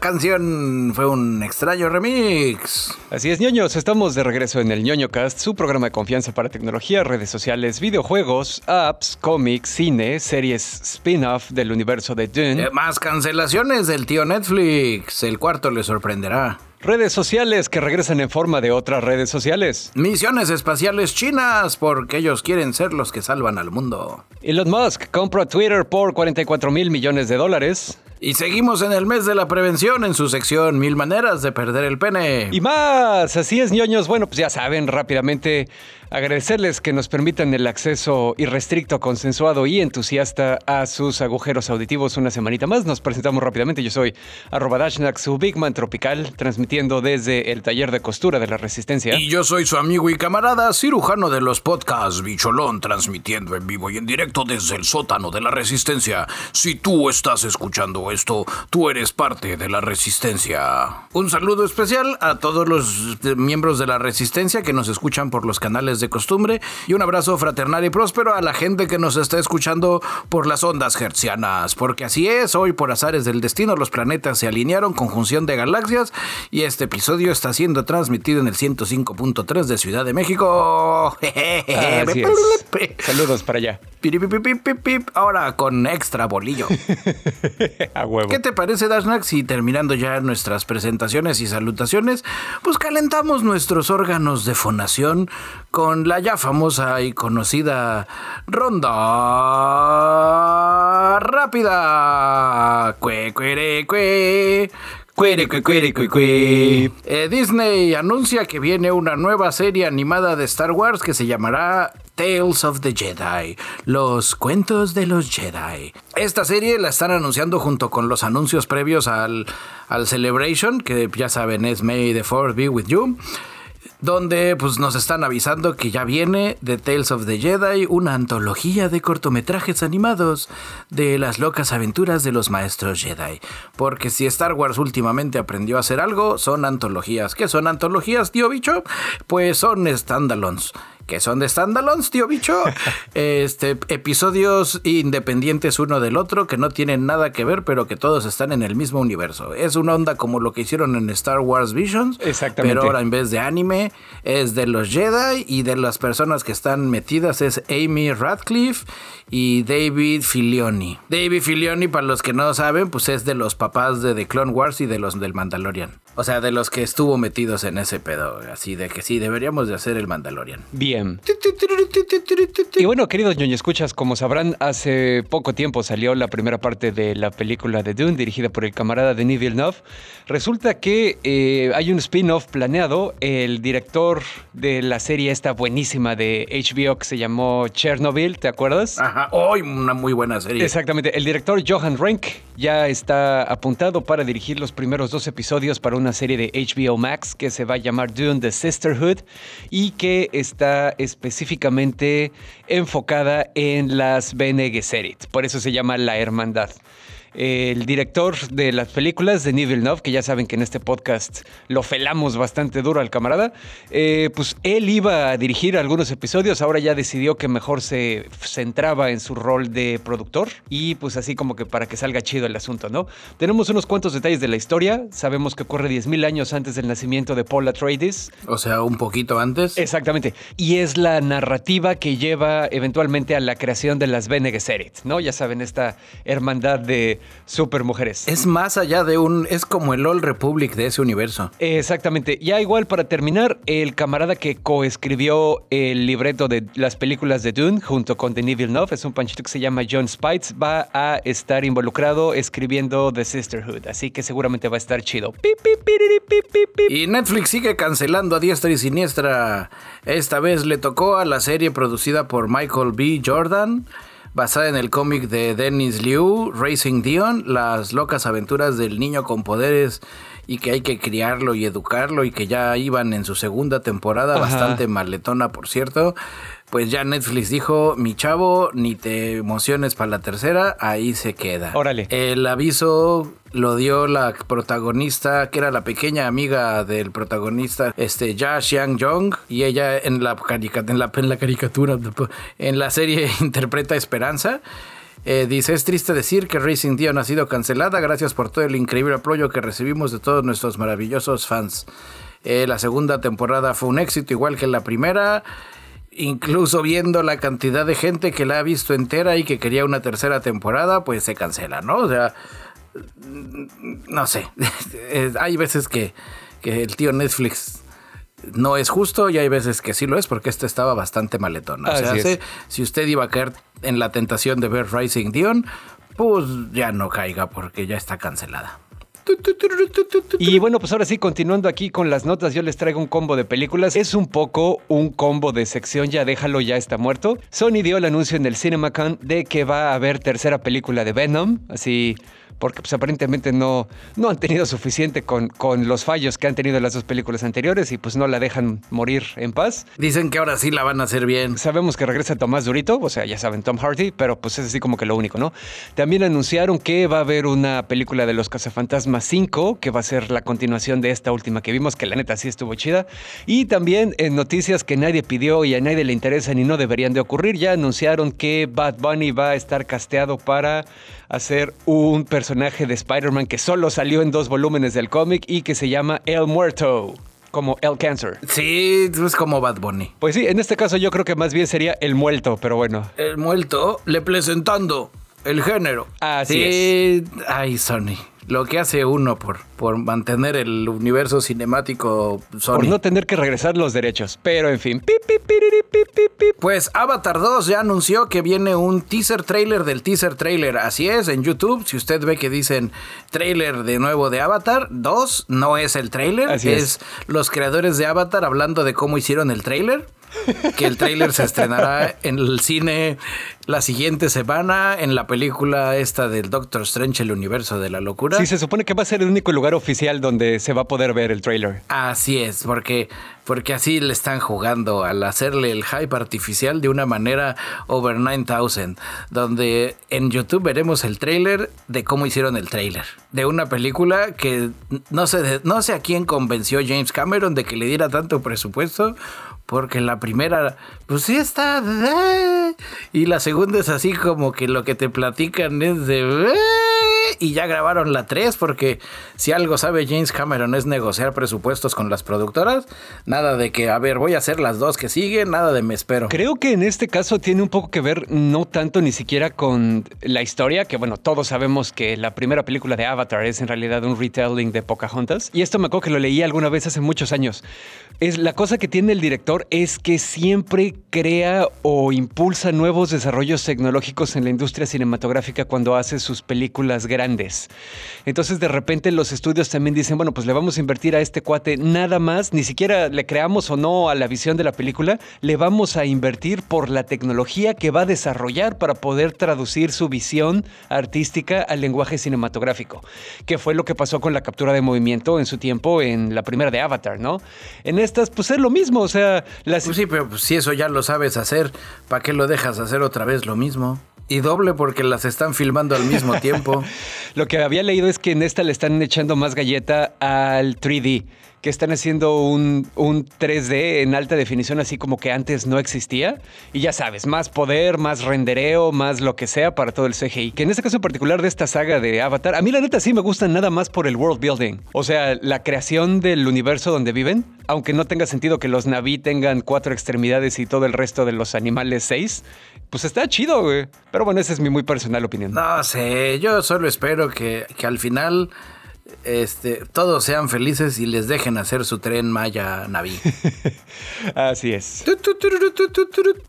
canción fue un extraño remix. Así es, ñoños, estamos de regreso en el ñoño cast, su programa de confianza para tecnología, redes sociales, videojuegos, apps, cómics, cine, series spin-off del universo de Dune. Eh, más cancelaciones del tío Netflix. El cuarto le sorprenderá. Redes sociales que regresan en forma de otras redes sociales. Misiones espaciales chinas, porque ellos quieren ser los que salvan al mundo. Elon Musk compra Twitter por 44 mil millones de dólares. Y seguimos en el mes de la prevención en su sección Mil maneras de perder el pene. Y más, así es, ñoños. Bueno, pues ya saben, rápidamente agradecerles que nos permitan el acceso irrestricto, consensuado y entusiasta a sus agujeros auditivos una semanita más. Nos presentamos rápidamente. Yo soy arroba Dashnak, su Big Man Tropical, transmitiendo desde el taller de costura de la Resistencia. Y yo soy su amigo y camarada, cirujano de los podcasts, Bicholón, transmitiendo en vivo y en directo desde el sótano de la Resistencia. Si tú estás escuchando esto, tú eres parte de la Resistencia. Un saludo especial a todos los miembros de la Resistencia que nos escuchan por los canales de costumbre y un abrazo fraternal y próspero a la gente que nos está escuchando por las ondas hertzianas, porque así es, hoy por azares del destino los planetas se alinearon, conjunción de galaxias y este episodio está siendo transmitido en el 105.3 de Ciudad de México. Así es. Saludos para allá. Ahora con extra bolillo. A huevo. ¿Qué te parece, Dashnak, si terminando ya nuestras presentaciones y salutaciones, pues calentamos nuestros órganos de fonación con la ya famosa y conocida ronda rápida? Cue, cuere, cue. Cuere, cue, cuere, cue, cue. Eh, Disney anuncia que viene una nueva serie animada de Star Wars que se llamará Tales of the Jedi, los cuentos de los Jedi. Esta serie la están anunciando junto con los anuncios previos al, al Celebration, que ya saben es May the Fourth be with you donde pues nos están avisando que ya viene The Tales of the Jedi, una antología de cortometrajes animados de las locas aventuras de los maestros Jedi. Porque si Star Wars últimamente aprendió a hacer algo, son antologías. ¿Qué son antologías, tío bicho? Pues son standalones que son de standalones, tío bicho. Este, episodios independientes uno del otro que no tienen nada que ver, pero que todos están en el mismo universo. Es una onda como lo que hicieron en Star Wars Visions. Exactamente. Pero ahora en vez de anime es de los Jedi y de las personas que están metidas es Amy Radcliffe y David Filioni. David Filioni, para los que no saben, pues es de los papás de The Clone Wars y de los del Mandalorian. O sea, de los que estuvo metidos en ese pedo. Así de que sí, deberíamos de hacer el Mandalorian. Bien. Y bueno, queridos ñoño escuchas, como sabrán, hace poco tiempo salió la primera parte de la película de Dune, dirigida por el camarada Denis Villeneuve. Resulta que eh, hay un spin-off planeado. El director de la serie esta buenísima de HBO que se llamó Chernobyl, ¿te acuerdas? Ajá, hoy una muy buena serie. Exactamente. El director Johan Renck ya está apuntado para dirigir los primeros dos episodios para una serie de HBO Max que se va a llamar Dune The Sisterhood y que está específicamente enfocada en las Bene Gesserit. Por eso se llama La Hermandad el director de las películas, Denis Villeneuve, que ya saben que en este podcast lo felamos bastante duro al camarada, eh, pues él iba a dirigir algunos episodios, ahora ya decidió que mejor se centraba en su rol de productor y pues así como que para que salga chido el asunto, ¿no? Tenemos unos cuantos detalles de la historia, sabemos que ocurre 10.000 años antes del nacimiento de Paul Atreides. O sea, un poquito antes. Exactamente. Y es la narrativa que lleva eventualmente a la creación de las Bene Gesserit, ¿no? Ya saben, esta hermandad de super mujeres. Es más allá de un. Es como el Old Republic de ese universo. Exactamente. Ya igual para terminar, el camarada que coescribió el libreto de las películas de Dune junto con Denis Villeneuve, es un panchito que se llama John Spites, va a estar involucrado escribiendo The Sisterhood. Así que seguramente va a estar chido. Y Netflix sigue cancelando a diestra y siniestra. Esta vez le tocó a la serie producida por Michael B. Jordan basada en el cómic de Dennis Liu, Racing Dion, las locas aventuras del niño con poderes y que hay que criarlo y educarlo y que ya iban en su segunda temporada, Ajá. bastante maletona por cierto. Pues ya Netflix dijo, mi chavo, ni te emociones para la tercera, ahí se queda. Órale. El aviso lo dio la protagonista, que era la pequeña amiga del protagonista, este, Ya Xiang Jong, y ella en la, en la, en la caricatura, en la serie interpreta Esperanza. Eh, dice, es triste decir que Racing Dion ha sido cancelada. Gracias por todo el increíble apoyo que recibimos de todos nuestros maravillosos fans. Eh, la segunda temporada fue un éxito, igual que la primera. Incluso viendo la cantidad de gente que la ha visto entera y que quería una tercera temporada, pues se cancela, ¿no? O sea, no sé. hay veces que, que el tío Netflix no es justo y hay veces que sí lo es porque este estaba bastante maletón. O sea, si usted iba a caer en la tentación de ver Rising Dion, pues ya no caiga porque ya está cancelada. Y bueno, pues ahora sí, continuando aquí con las notas, yo les traigo un combo de películas. Es un poco un combo de sección, ya déjalo, ya está muerto. Sony dio el anuncio en el CinemaCon de que va a haber tercera película de Venom, así porque pues aparentemente no, no han tenido suficiente con, con los fallos que han tenido las dos películas anteriores y pues no la dejan morir en paz. Dicen que ahora sí la van a hacer bien. Sabemos que regresa Tomás Durito, o sea, ya saben, Tom Hardy, pero pues es así como que lo único, ¿no? También anunciaron que va a haber una película de los Cazafantasmas 5, que va a ser la continuación de esta última que vimos, que la neta sí estuvo chida. Y también en noticias que nadie pidió y a nadie le interesan y no deberían de ocurrir, ya anunciaron que Bad Bunny va a estar casteado para hacer un personaje de Spider-Man que solo salió en dos volúmenes del cómic y que se llama El Muerto como El Cancer. Sí, es como Bad Bunny. Pues sí, en este caso yo creo que más bien sería El Muerto, pero bueno. El Muerto, le presentando el género. Así sí. es. Ay, Sony lo que hace uno por, por mantener el universo cinemático Sony. Por no tener que regresar los derechos. Pero en fin. Pues Avatar 2 ya anunció que viene un teaser trailer del teaser trailer. Así es, en YouTube, si usted ve que dicen trailer de nuevo de Avatar 2, no es el trailer, es, es los creadores de Avatar hablando de cómo hicieron el trailer que el tráiler se estrenará en el cine la siguiente semana en la película esta del Doctor Strange, el universo de la locura. Sí, se supone que va a ser el único lugar oficial donde se va a poder ver el tráiler. Así es, porque, porque así le están jugando al hacerle el hype artificial de una manera over 9000, donde en YouTube veremos el tráiler de cómo hicieron el tráiler de una película que no sé, no sé a quién convenció James Cameron de que le diera tanto presupuesto porque la primera, pues sí está. Y la segunda es así como que lo que te platican es de. Y ya grabaron la 3, porque si algo sabe James Cameron es negociar presupuestos con las productoras. Nada de que, a ver, voy a hacer las dos que siguen, nada de me espero. Creo que en este caso tiene un poco que ver, no tanto ni siquiera con la historia, que bueno, todos sabemos que la primera película de Avatar es en realidad un retelling de Pocahontas. Y esto me acuerdo que lo leí alguna vez hace muchos años. Es la cosa que tiene el director es que siempre crea o impulsa nuevos desarrollos tecnológicos en la industria cinematográfica cuando hace sus películas grandes. Entonces de repente los estudios también dicen, bueno, pues le vamos a invertir a este cuate nada más, ni siquiera le creamos o no a la visión de la película, le vamos a invertir por la tecnología que va a desarrollar para poder traducir su visión artística al lenguaje cinematográfico, que fue lo que pasó con la captura de movimiento en su tiempo en la primera de Avatar, ¿no? En estas, pues es lo mismo, o sea, pues sí, pero pues, si eso ya lo sabes hacer, ¿para qué lo dejas hacer otra vez lo mismo? Y doble porque las están filmando al mismo tiempo. lo que había leído es que en esta le están echando más galleta al 3D que están haciendo un, 3D en alta definición, así como que antes no existía. Y ya sabes, más poder, más rendereo, más lo que sea para todo el CGI. Que en este caso en particular de esta saga de Avatar, a mí la neta sí me gusta nada más por el world building. O sea, la creación del universo donde viven, aunque no tenga sentido que los Naví tengan cuatro extremidades y todo el resto de los animales seis, pues está chido, güey. Pero bueno, esa es mi muy personal opinión. No sé, yo solo espero que, que al final este, todos sean felices y les dejen hacer su tren Maya Naví. Así es.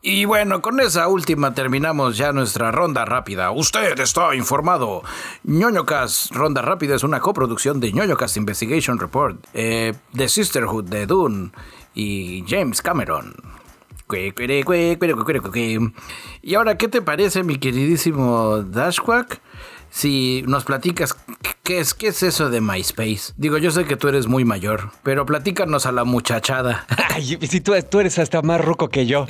Y bueno, con esa última terminamos ya nuestra ronda rápida. Usted está informado. ñoñocast Ronda Rápida es una coproducción de ñoñocast Investigation Report, eh, The Sisterhood de Dune y James Cameron. Y ahora, ¿qué te parece, mi queridísimo Dashquack? Si nos platicas ¿Qué es, ¿Qué es eso de MySpace? Digo, yo sé que tú eres muy mayor, pero platícanos a la muchachada. Si tú, eres hasta más ruco que yo.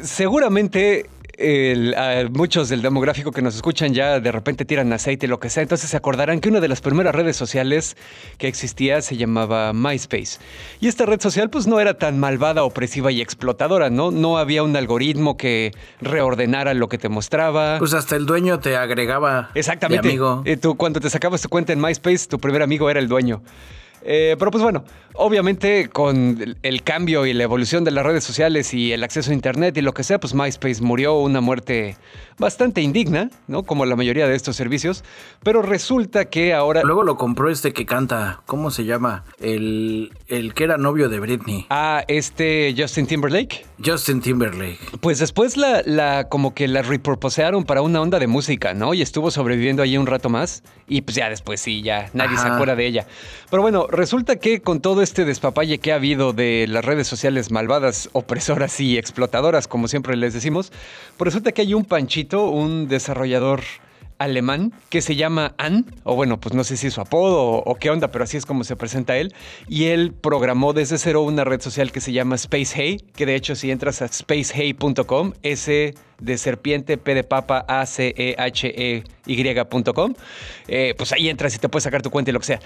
Seguramente el- a muchos del demográfico que nos escuchan ya de repente tiran aceite, lo que sea. Entonces se acordarán que una de las primeras redes sociales que existía se llamaba MySpace. Y esta red social pues no era tan malvada, opresiva y explotadora, ¿no? No había un algoritmo que reordenara lo que te mostraba. Pues hasta el dueño te agregaba Exactamente. de amigo. Eh, tú, cuando te sacabas tu cuenta en MySpace, tu primer amigo era el dueño. Eh, pero pues bueno, obviamente con el- cambio y la evolución de las redes sociales y el acceso a Internet y lo que sea, pues MySpace murió una muerte bastante indigna, ¿no? Como la mayoría de estos servicios. Pero resulta que ahora... Luego lo compró este que canta, ¿cómo se llama? El, el que era novio de Britney, A este Justin Timberlake. Justin Timberlake. Pues después la, la como que la repurposearon para una onda de música, ¿no? Y estuvo sobreviviendo ahí un rato más. Y pues ya después sí, ya nadie se acuerda de ella. Pero bueno, resulta que con todo este despapalle que ha habido de las redes sociales malvadas, opresoras y explotadoras, como siempre les decimos, pues resulta que hay un panchito, un desarrollador alemán que se llama An, o bueno, pues no sé si es su apodo o, qué onda, pero así es como se presenta él. Y él programó desde cero una red social que se llama Space Hey, que de hecho si entras a spacehey.com, S de serpiente, P de papa, A, C, E, H, E, Y.com, eh, pues ahí entras y te puedes sacar tu cuenta y lo que sea.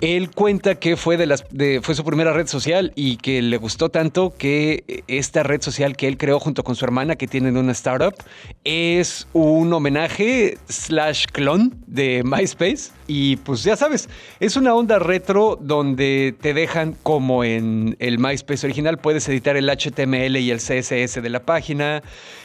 Él cuenta que fue, de las, fue su primera red social y que le gustó tanto que esta red social que él creó junto con su hermana, que tienen una startup, es un homenaje slash clon de MySpace. Y pues ya sabes, es una onda retro donde te dejan como en el MySpace original, puedes editar el HTML y el CSS de la página.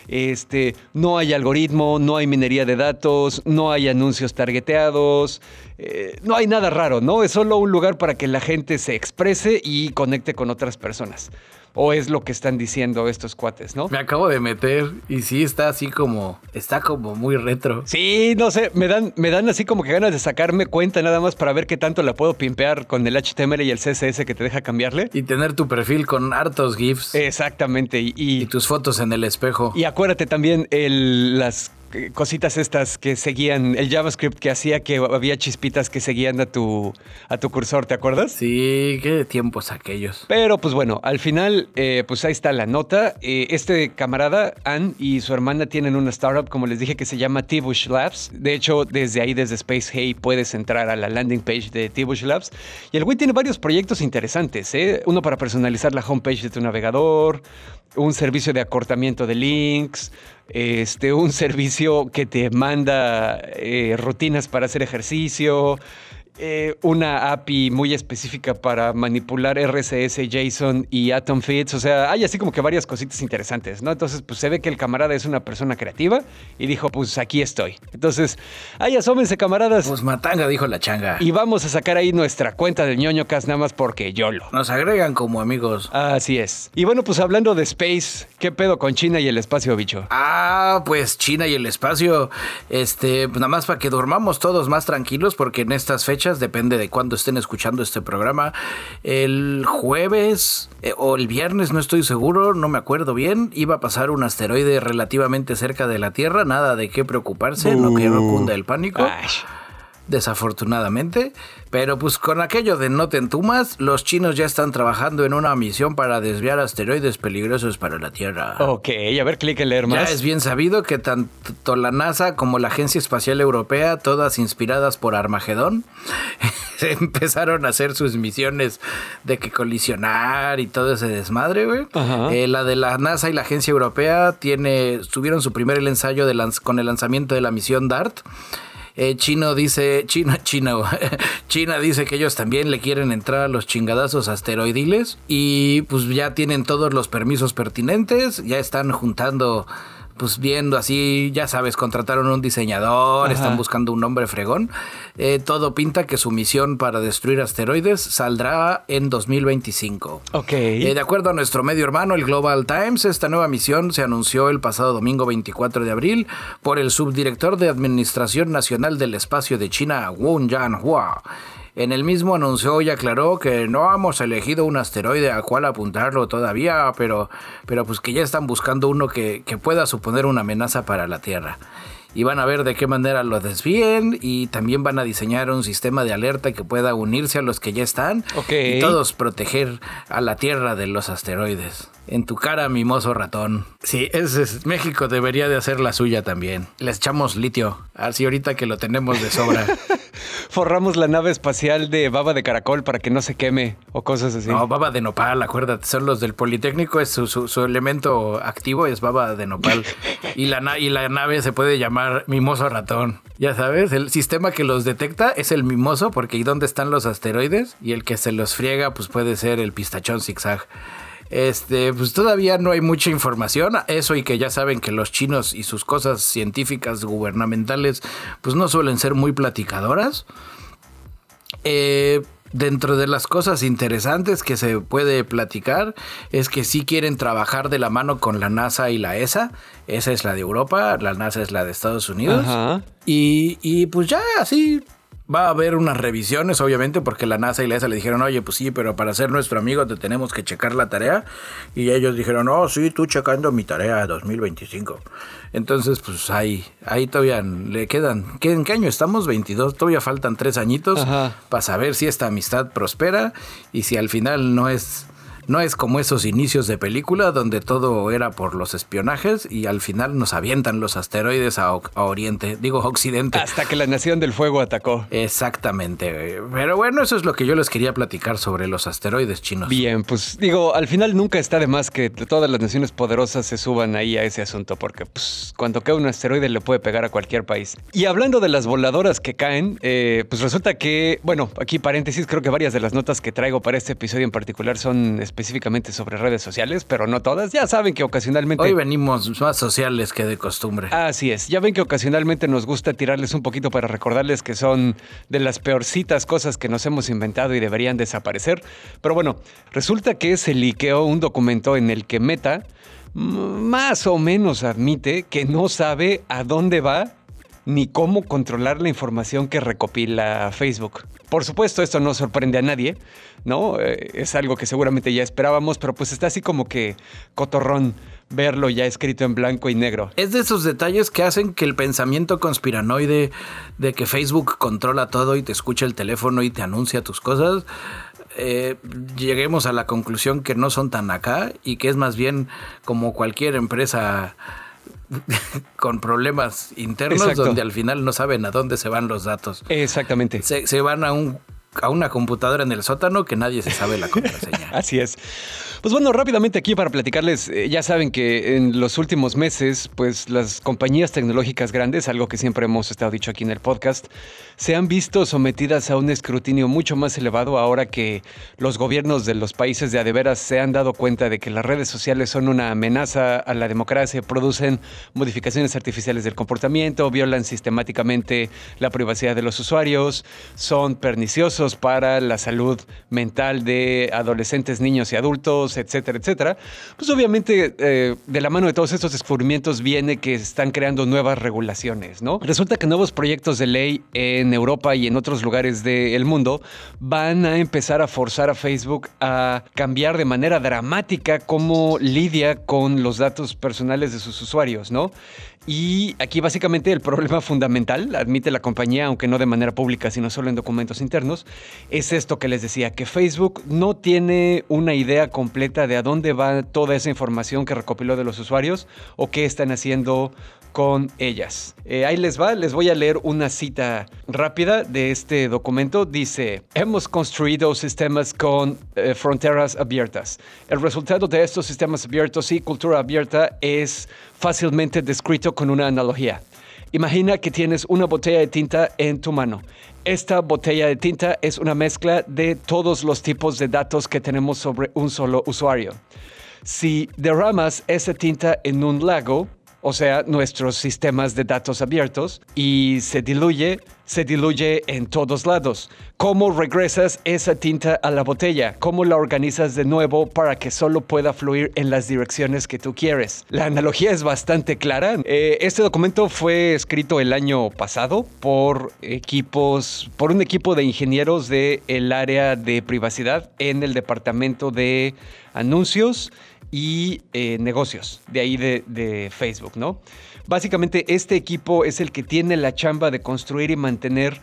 Este, no hay algoritmo, no hay minería de datos, no hay anuncios targeteados, eh, no hay nada raro, ¿no? Es solo un lugar para que la gente se exprese y conecte con otras personas. O es lo que están diciendo estos cuates, ¿no? Me acabo de meter y sí está así como, está como muy retro. Sí, no sé, me dan, me dan así como que ganas de sacarme cuenta nada más para ver qué tanto la puedo pimpear con el HTML y el CSS que te deja cambiarle. Y tener tu perfil con hartos GIFs Exactamente, y, y- y tus fotos en el espejo. Y acuérdate también el- las cositas estas que seguían, el JavaScript que hacía que había chispitas que seguían a tu, a tu cursor, ¿te acuerdas? Sí, qué tiempos aquellos. Pero pues bueno, al final, eh, pues ahí está la nota. Eh, este camarada, Ann, y su hermana tienen una startup, como les dije, que se llama T-Bush Labs. De hecho, desde ahí, desde Space Hey, puedes entrar a la landing page de T-Bush Labs. Y el güey tiene varios proyectos interesantes, ¿eh? Uno para personalizar la homepage de tu navegador, un servicio de acortamiento de links, este, un servicio que te manda eh, rutinas para hacer ejercicio, eh, una API muy específica para manipular RCS, JSON y Atom Feeds. O sea, hay así como que varias cositas interesantes, ¿no? Entonces, pues se ve que el camarada es una persona creativa y dijo, pues aquí estoy. Entonces, ahí asómense, camaradas. Pues matanga, dijo la changa. y vamos a sacar ahí nuestra cuenta del ñoño cast nada más porque yo lo. Nos agregan como amigos. Así es. Y bueno, pues hablando de Space, ¿qué pedo con China y el espacio, bicho? Ah, pues China y el espacio. Este, nada más para que durmamos todos más tranquilos, porque en estas fechas, depende de cuándo estén escuchando este programa, el jueves eh, o el viernes, no estoy seguro, no me acuerdo bien, iba a pasar un asteroide relativamente cerca de la Tierra, nada de qué preocuparse, no que no cunda el pánico. Desafortunadamente. Pero pues con aquello de no te entumas, los chinos ya están trabajando en una misión para desviar asteroides peligrosos para la Tierra. ok, a ver, clic en leer Ya más. es bien sabido que tanto la NASA como la Agencia Espacial Europea, todas inspiradas por Armagedón, empezaron a hacer sus misiones de que colisionar y todo ese desmadre, güey. Eh, la de la NASA y la Agencia Europea tiene, tuvieron su primer ensayo de lanz- con el lanzamiento de la misión DART. Eh, Chino dice, China, Chino, China dice que ellos también le quieren entrar a los chingadazos asteroidiles y pues ya tienen todos los permisos pertinentes, ya están juntando, pues viendo así, ya sabes, contrataron un diseñador, Ajá. están buscando un nombre fregón. Eh, todo pinta que su misión para destruir asteroides saldrá en 2025. Ok. Eh, de acuerdo a nuestro medio hermano, el Global Times, esta nueva misión se anunció el pasado domingo 24 de abril por el subdirector de Administración Nacional del Espacio de China, Wong Yanhua. En el mismo anunció y aclaró que no hemos elegido un asteroide al cual apuntarlo todavía, pero, pero pues que ya están buscando uno que, que pueda suponer una amenaza para la Tierra. y van a ver de qué manera lo desvíen y también van a diseñar un sistema de alerta que pueda unirse a los que ya están y todos proteger a la Tierra de los asteroides. En tu cara, mimoso ratón. Sí, ese es, México debería de hacer la suya también. Les echamos litio, así ahorita que lo tenemos de sobra. Forramos la nave espacial de baba de caracol para que no se queme o cosas así. No, baba de nopal, acuérdate, son los del Politécnico, es su, elemento activo es baba de nopal. y, la, y la nave se puede llamar mimoso ratón. Ya sabes, el sistema que los detecta es el mimoso, porque ¿y dónde están los asteroides? Y el que se los friega, pues puede ser el pistachón zigzag. Este, pues todavía no hay mucha información. Eso y que ya saben que los chinos y sus cosas científicas gubernamentales, pues no suelen ser muy platicadoras. Eh, dentro de las cosas interesantes que se puede platicar es que sí quieren trabajar de la mano con la NASA y la ESA. Esa es la de Europa, la NASA es la de Estados Unidos. Y, y pues ya así Va a haber unas revisiones, obviamente, porque la NASA y la ESA le dijeron, oye, pues sí, pero para ser nuestro amigo te tenemos que checar la tarea. Y ellos dijeron, oh, sí, tú checando mi tarea 2025. Entonces, pues ahí, ahí todavía le quedan. ¿En qué año estamos? 22. Todavía faltan tres añitos para saber si esta amistad prospera y si al final no es no es como esos inicios de película donde todo era por los espionajes y al final nos avientan los asteroides a, Oriente, digo Occidente. Hasta que la Nación del Fuego atacó. Exactamente. Pero bueno, eso es lo que yo les quería platicar sobre los asteroides chinos. Bien, pues digo, al final nunca está de más que todas las naciones poderosas se suban ahí a ese asunto porque pues, cuando cae un asteroide le puede pegar a cualquier país. Y hablando de las voladoras que caen, eh, pues resulta que, bueno, aquí paréntesis, creo que varias de las notas que traigo para este episodio en particular son específicamente sobre redes sociales, pero no todas. Ya saben que ocasionalmente... Hoy venimos más sociales que de costumbre. Así es. Ya ven que ocasionalmente nos gusta tirarles un poquito para recordarles que son de las peorcitas cosas que nos hemos inventado y deberían desaparecer. Pero bueno, resulta que se liqueó un documento en el que Meta más o menos admite que no sabe a dónde va ni cómo controlar la información que recopila Facebook. Por supuesto, esto no sorprende a nadie, ¿no? Eh, es algo que seguramente ya esperábamos, pero pues está así como que cotorrón verlo ya escrito en blanco y negro. Es de esos detalles que hacen que el pensamiento conspiranoide de que Facebook controla todo y te escucha el teléfono y te anuncia tus cosas, eh, lleguemos a la conclusión que no son tan acá y que es más bien como cualquier empresa con problemas internos donde al final no saben a dónde se van los datos. Exactamente. Se, van a, un, a una computadora en el sótano que nadie se sabe la contraseña. Así es. Pues bueno, rápidamente aquí para platicarles, eh, ya saben que en los últimos meses, pues las compañías tecnológicas grandes, algo que siempre hemos estado dicho aquí en el podcast, se han visto sometidas a un escrutinio mucho más elevado ahora que los gobiernos de los países de adeveras se han dado cuenta de que las redes sociales son una amenaza a la democracia, producen modificaciones artificiales del comportamiento, violan sistemáticamente la privacidad de los usuarios, son perniciosos para la salud mental de adolescentes, niños y adultos, etcétera, etcétera, pues obviamente eh, de la mano de todos estos descubrimientos viene que están creando nuevas regulaciones, ¿no? Resulta que nuevos proyectos de ley en Europa y en otros lugares del mundo van a empezar a forzar a Facebook a cambiar de manera dramática cómo lidia con los datos personales de sus usuarios, ¿no? Y aquí básicamente el problema fundamental, admite la compañía, aunque no de manera pública, sino solo en documentos internos, es esto que les decía, que Facebook no tiene una idea completa de a dónde va toda esa información que recopiló de los usuarios o qué están haciendo con ellas. Eh, ahí les va, les voy a leer una cita rápida de este documento. Dice, hemos construido sistemas con eh, fronteras abiertas. El resultado de estos sistemas abiertos y cultura abierta es fácilmente descrito con una analogía. Imagina que tienes una botella de tinta en tu mano. Esta botella de tinta es una mezcla de todos los tipos de datos que tenemos sobre un solo usuario. Si derramas esa tinta en un lago, o sea, nuestros sistemas de datos abiertos, y se diluye, se diluye en todos lados. ¿Cómo regresas esa tinta a la botella? ¿Cómo la organizas de nuevo para que solo pueda fluir en las direcciones que tú quieres? La analogía es bastante clara. Eh, este documento fue escrito el año pasado por equipos, por un equipo de ingenieros del el área de privacidad en el departamento de anuncios y eh, negocios, de ahí de, de Facebook, ¿no? Básicamente este equipo es el que tiene la chamba de construir y mantener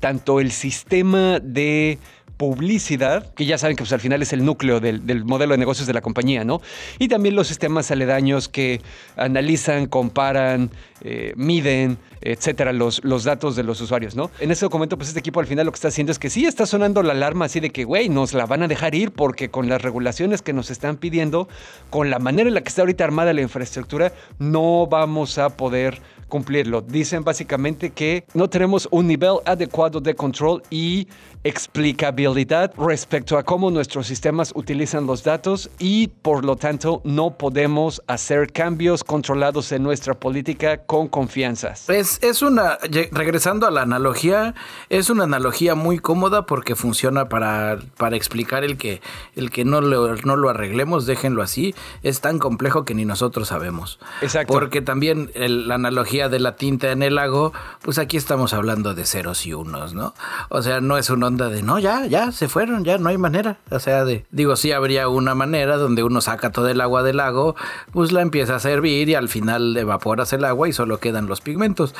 tanto el sistema de publicidad, que ya saben que pues, al final es el núcleo del, modelo de negocios de la compañía, ¿no? Y también los sistemas aledaños que analizan, comparan, eh, miden, etcétera, los, los datos de los usuarios, ¿no? En ese documento, pues este equipo al final lo que está haciendo es que sí está sonando la alarma así de que, güey, nos la van a dejar ir porque con las regulaciones que nos están pidiendo, con la manera en la que está ahorita armada la infraestructura, no vamos a poder cumplirlo. Dicen básicamente que no tenemos un nivel adecuado de control y explicabilidad respecto a cómo nuestros sistemas utilizan los datos y por lo tanto no podemos hacer cambios controlados en nuestra política con confianza. Es, es una, regresando a la analogía, es una analogía muy cómoda porque funciona para, para explicar el que, el que no, lo, no lo arreglemos, déjenlo así, es tan complejo que ni nosotros sabemos. Exacto. Porque también la analogía de la tinta en el lago, pues aquí estamos hablando de ceros y unos, ¿no? O sea, no es una onda de, no, ya, ya, se fueron, ya, no hay manera. O sea, de, digo, sí habría una manera donde uno saca todo el agua del lago, pues la empieza a servir y al final evaporas el agua y solo quedan los pigmentos.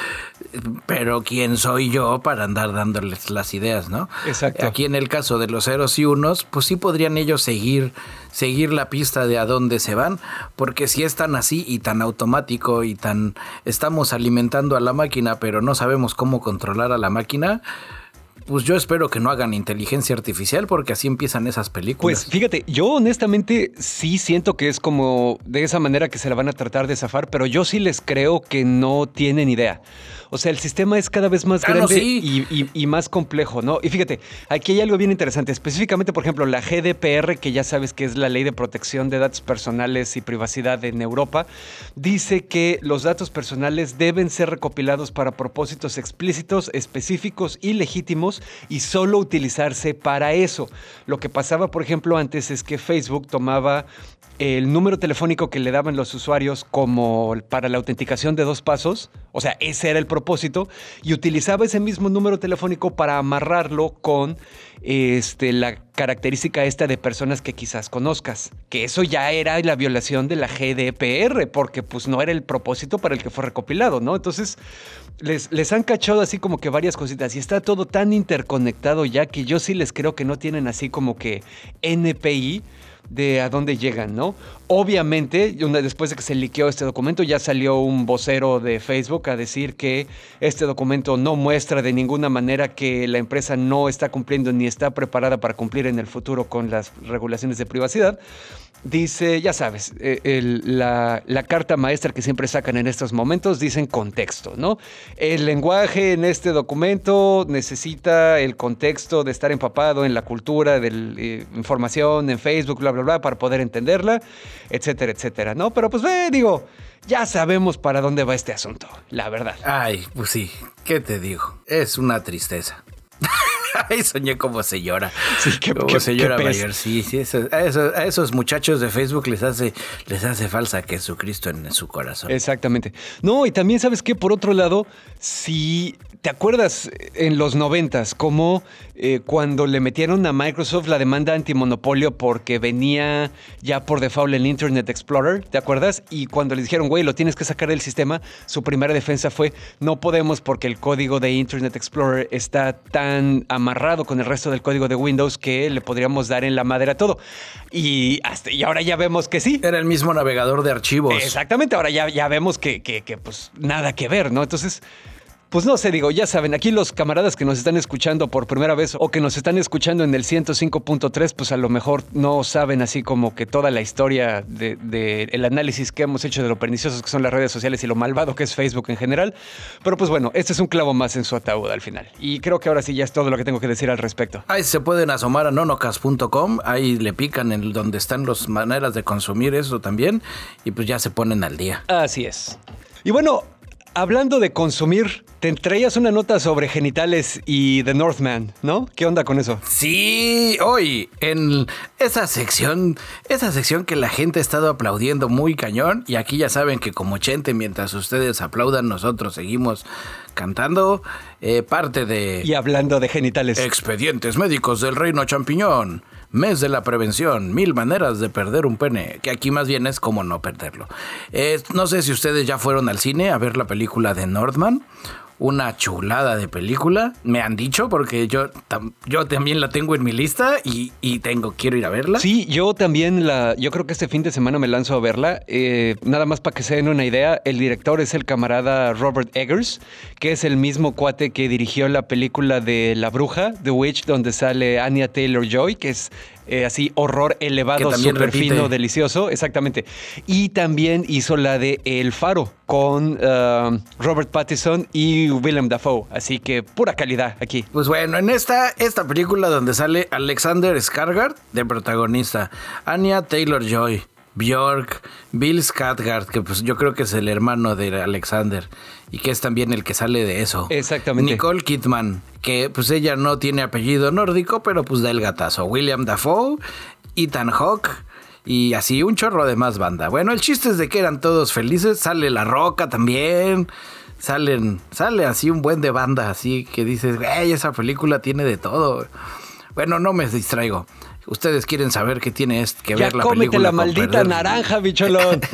Pero ¿quién soy yo para andar dándoles las ideas, no? Exacto. Aquí en el caso de los ceros y unos, pues sí podrían ellos seguir seguir la pista de a dónde se van, porque si es tan así y tan automático y tan estamos alimentando a la máquina, pero no sabemos cómo controlar a la máquina, pues yo espero que no hagan inteligencia artificial porque así empiezan esas películas. Pues fíjate, yo honestamente sí siento que es como de esa manera que se la van a tratar de zafar, pero yo sí les creo que no tienen idea. O sea, el sistema es cada vez más ah, grande y, más complejo, ¿no? Y fíjate, aquí hay algo bien interesante. Específicamente, por ejemplo, la GDPR, que ya sabes que es la ley de protección de datos personales y privacidad en Europa, dice que los datos personales deben ser recopilados para propósitos explícitos, específicos y legítimos y solo utilizarse para eso. Lo que pasaba, por ejemplo, antes es que Facebook tomaba el número telefónico que le daban los usuarios como para la autenticación de dos pasos, o sea, ese era el propósito, y utilizaba ese mismo número telefónico para amarrarlo con este, la característica esta de personas que quizás conozcas, que eso ya era la violación de la GDPR, porque pues no era el propósito para el que fue recopilado, ¿no? Entonces, les, les han cachado así como que varias cositas y está todo tan interconectado ya que yo sí les creo que no tienen así como que NPI de a dónde llegan, ¿no? Obviamente, después de que se liqueó este documento, ya salió un vocero de Facebook a decir que este documento no muestra de ninguna manera que la empresa no está cumpliendo ni está preparada para cumplir en el futuro con las regulaciones de privacidad dice, ya sabes, eh, la, carta maestra que siempre sacan en estos momentos dicen contexto, ¿no? El lenguaje en este documento necesita el contexto de estar empapado en la cultura de eh, información en Facebook, bla, bla, bla, para poder entenderla, etcétera, etcétera, ¿no? Pero pues ve, digo, ya sabemos para dónde va este asunto, la verdad. Ay, pues sí, ¿qué te digo? Es una tristeza. Ay, soñé como se llora. Sí, qué, como se llora mayor. Sí, sí, a, esos, muchachos de Facebook les hace, les hace falsa Jesucristo en, en su corazón. Exactamente. No, y también sabes que por otro lado, si ¿Te acuerdas en los noventas cómo eh, cuando le metieron a Microsoft la demanda antimonopolio porque venía ya por default el Internet Explorer? ¿Te acuerdas? Y cuando le dijeron, güey, lo tienes que sacar del sistema, su primera defensa fue, no podemos porque el código de Internet Explorer está tan amarrado con el resto del código de Windows que le podríamos dar en la madera todo. Y, hasta, y ahora ya vemos que sí. Era el mismo navegador de archivos. Exactamente, ahora ya, ya vemos que, que, que pues nada que ver, ¿no? Entonces... Pues no sé, digo, ya saben, aquí los camaradas que nos están escuchando por primera vez o que nos están escuchando en el 105.3, pues a lo mejor no saben así como que toda la historia del de, el análisis que hemos hecho de lo perniciosos que son las redes sociales y lo malvado que es Facebook en general. Pero pues bueno, este es un clavo más en su ataúd al final. Y creo que ahora sí ya es todo lo que tengo que decir al respecto. Ahí se pueden asomar a nonocas.com, ahí le pican en donde están las maneras de consumir eso también y pues ya se ponen al día. Así es. Y bueno, Hablando de consumir, te traías una nota sobre genitales y The Northman, ¿no? ¿Qué onda con eso? Sí, hoy en esa sección, esa sección que la gente ha estado aplaudiendo muy cañón y aquí ya saben que como chente mientras ustedes aplaudan nosotros seguimos cantando eh, parte de y hablando de genitales expedientes médicos del reino champiñón mes de la prevención, mil maneras de perder un pene, que aquí más bien es como no perderlo. No sé si ustedes ya fueron al cine a ver la película de Nordman una chulada de película. Me han dicho porque yo, yo también la tengo en mi lista y, tengo, quiero ir a verla. Sí, yo también la, yo creo que este fin de semana me lanzo a verla. Eh, nada más para que se den una idea, el director es el camarada Robert Eggers, que es el mismo cuate que dirigió la película de La Bruja, The Witch, donde sale Anya Taylor Joy, que es eh, así horror elevado, súper fino, delicioso, exactamente. Y también hizo la de El Faro con uh, Robert Pattinson y Willem Dafoe, así que pura calidad aquí. Pues bueno, en esta, esta película donde sale Alexander Skarsgård de protagonista, Anya Taylor-Joy, Bjork, Bill Skarsgård, que pues yo creo que es el hermano de Alexander y que es también el que sale de eso. Exactamente. Nicole Kidman, que pues ella no tiene apellido nórdico, pero pues da el gatazo. William Dafoe, Ethan Hawke y así un chorro de más banda. Bueno, el chiste es de que eran todos felices, sale La Roca también. Salen, sale así un buen de banda, así que dices, güey, esa película tiene de todo. Bueno, no me distraigo. Ustedes quieren saber qué tiene que ver la película. la maldita naranja, bicholón.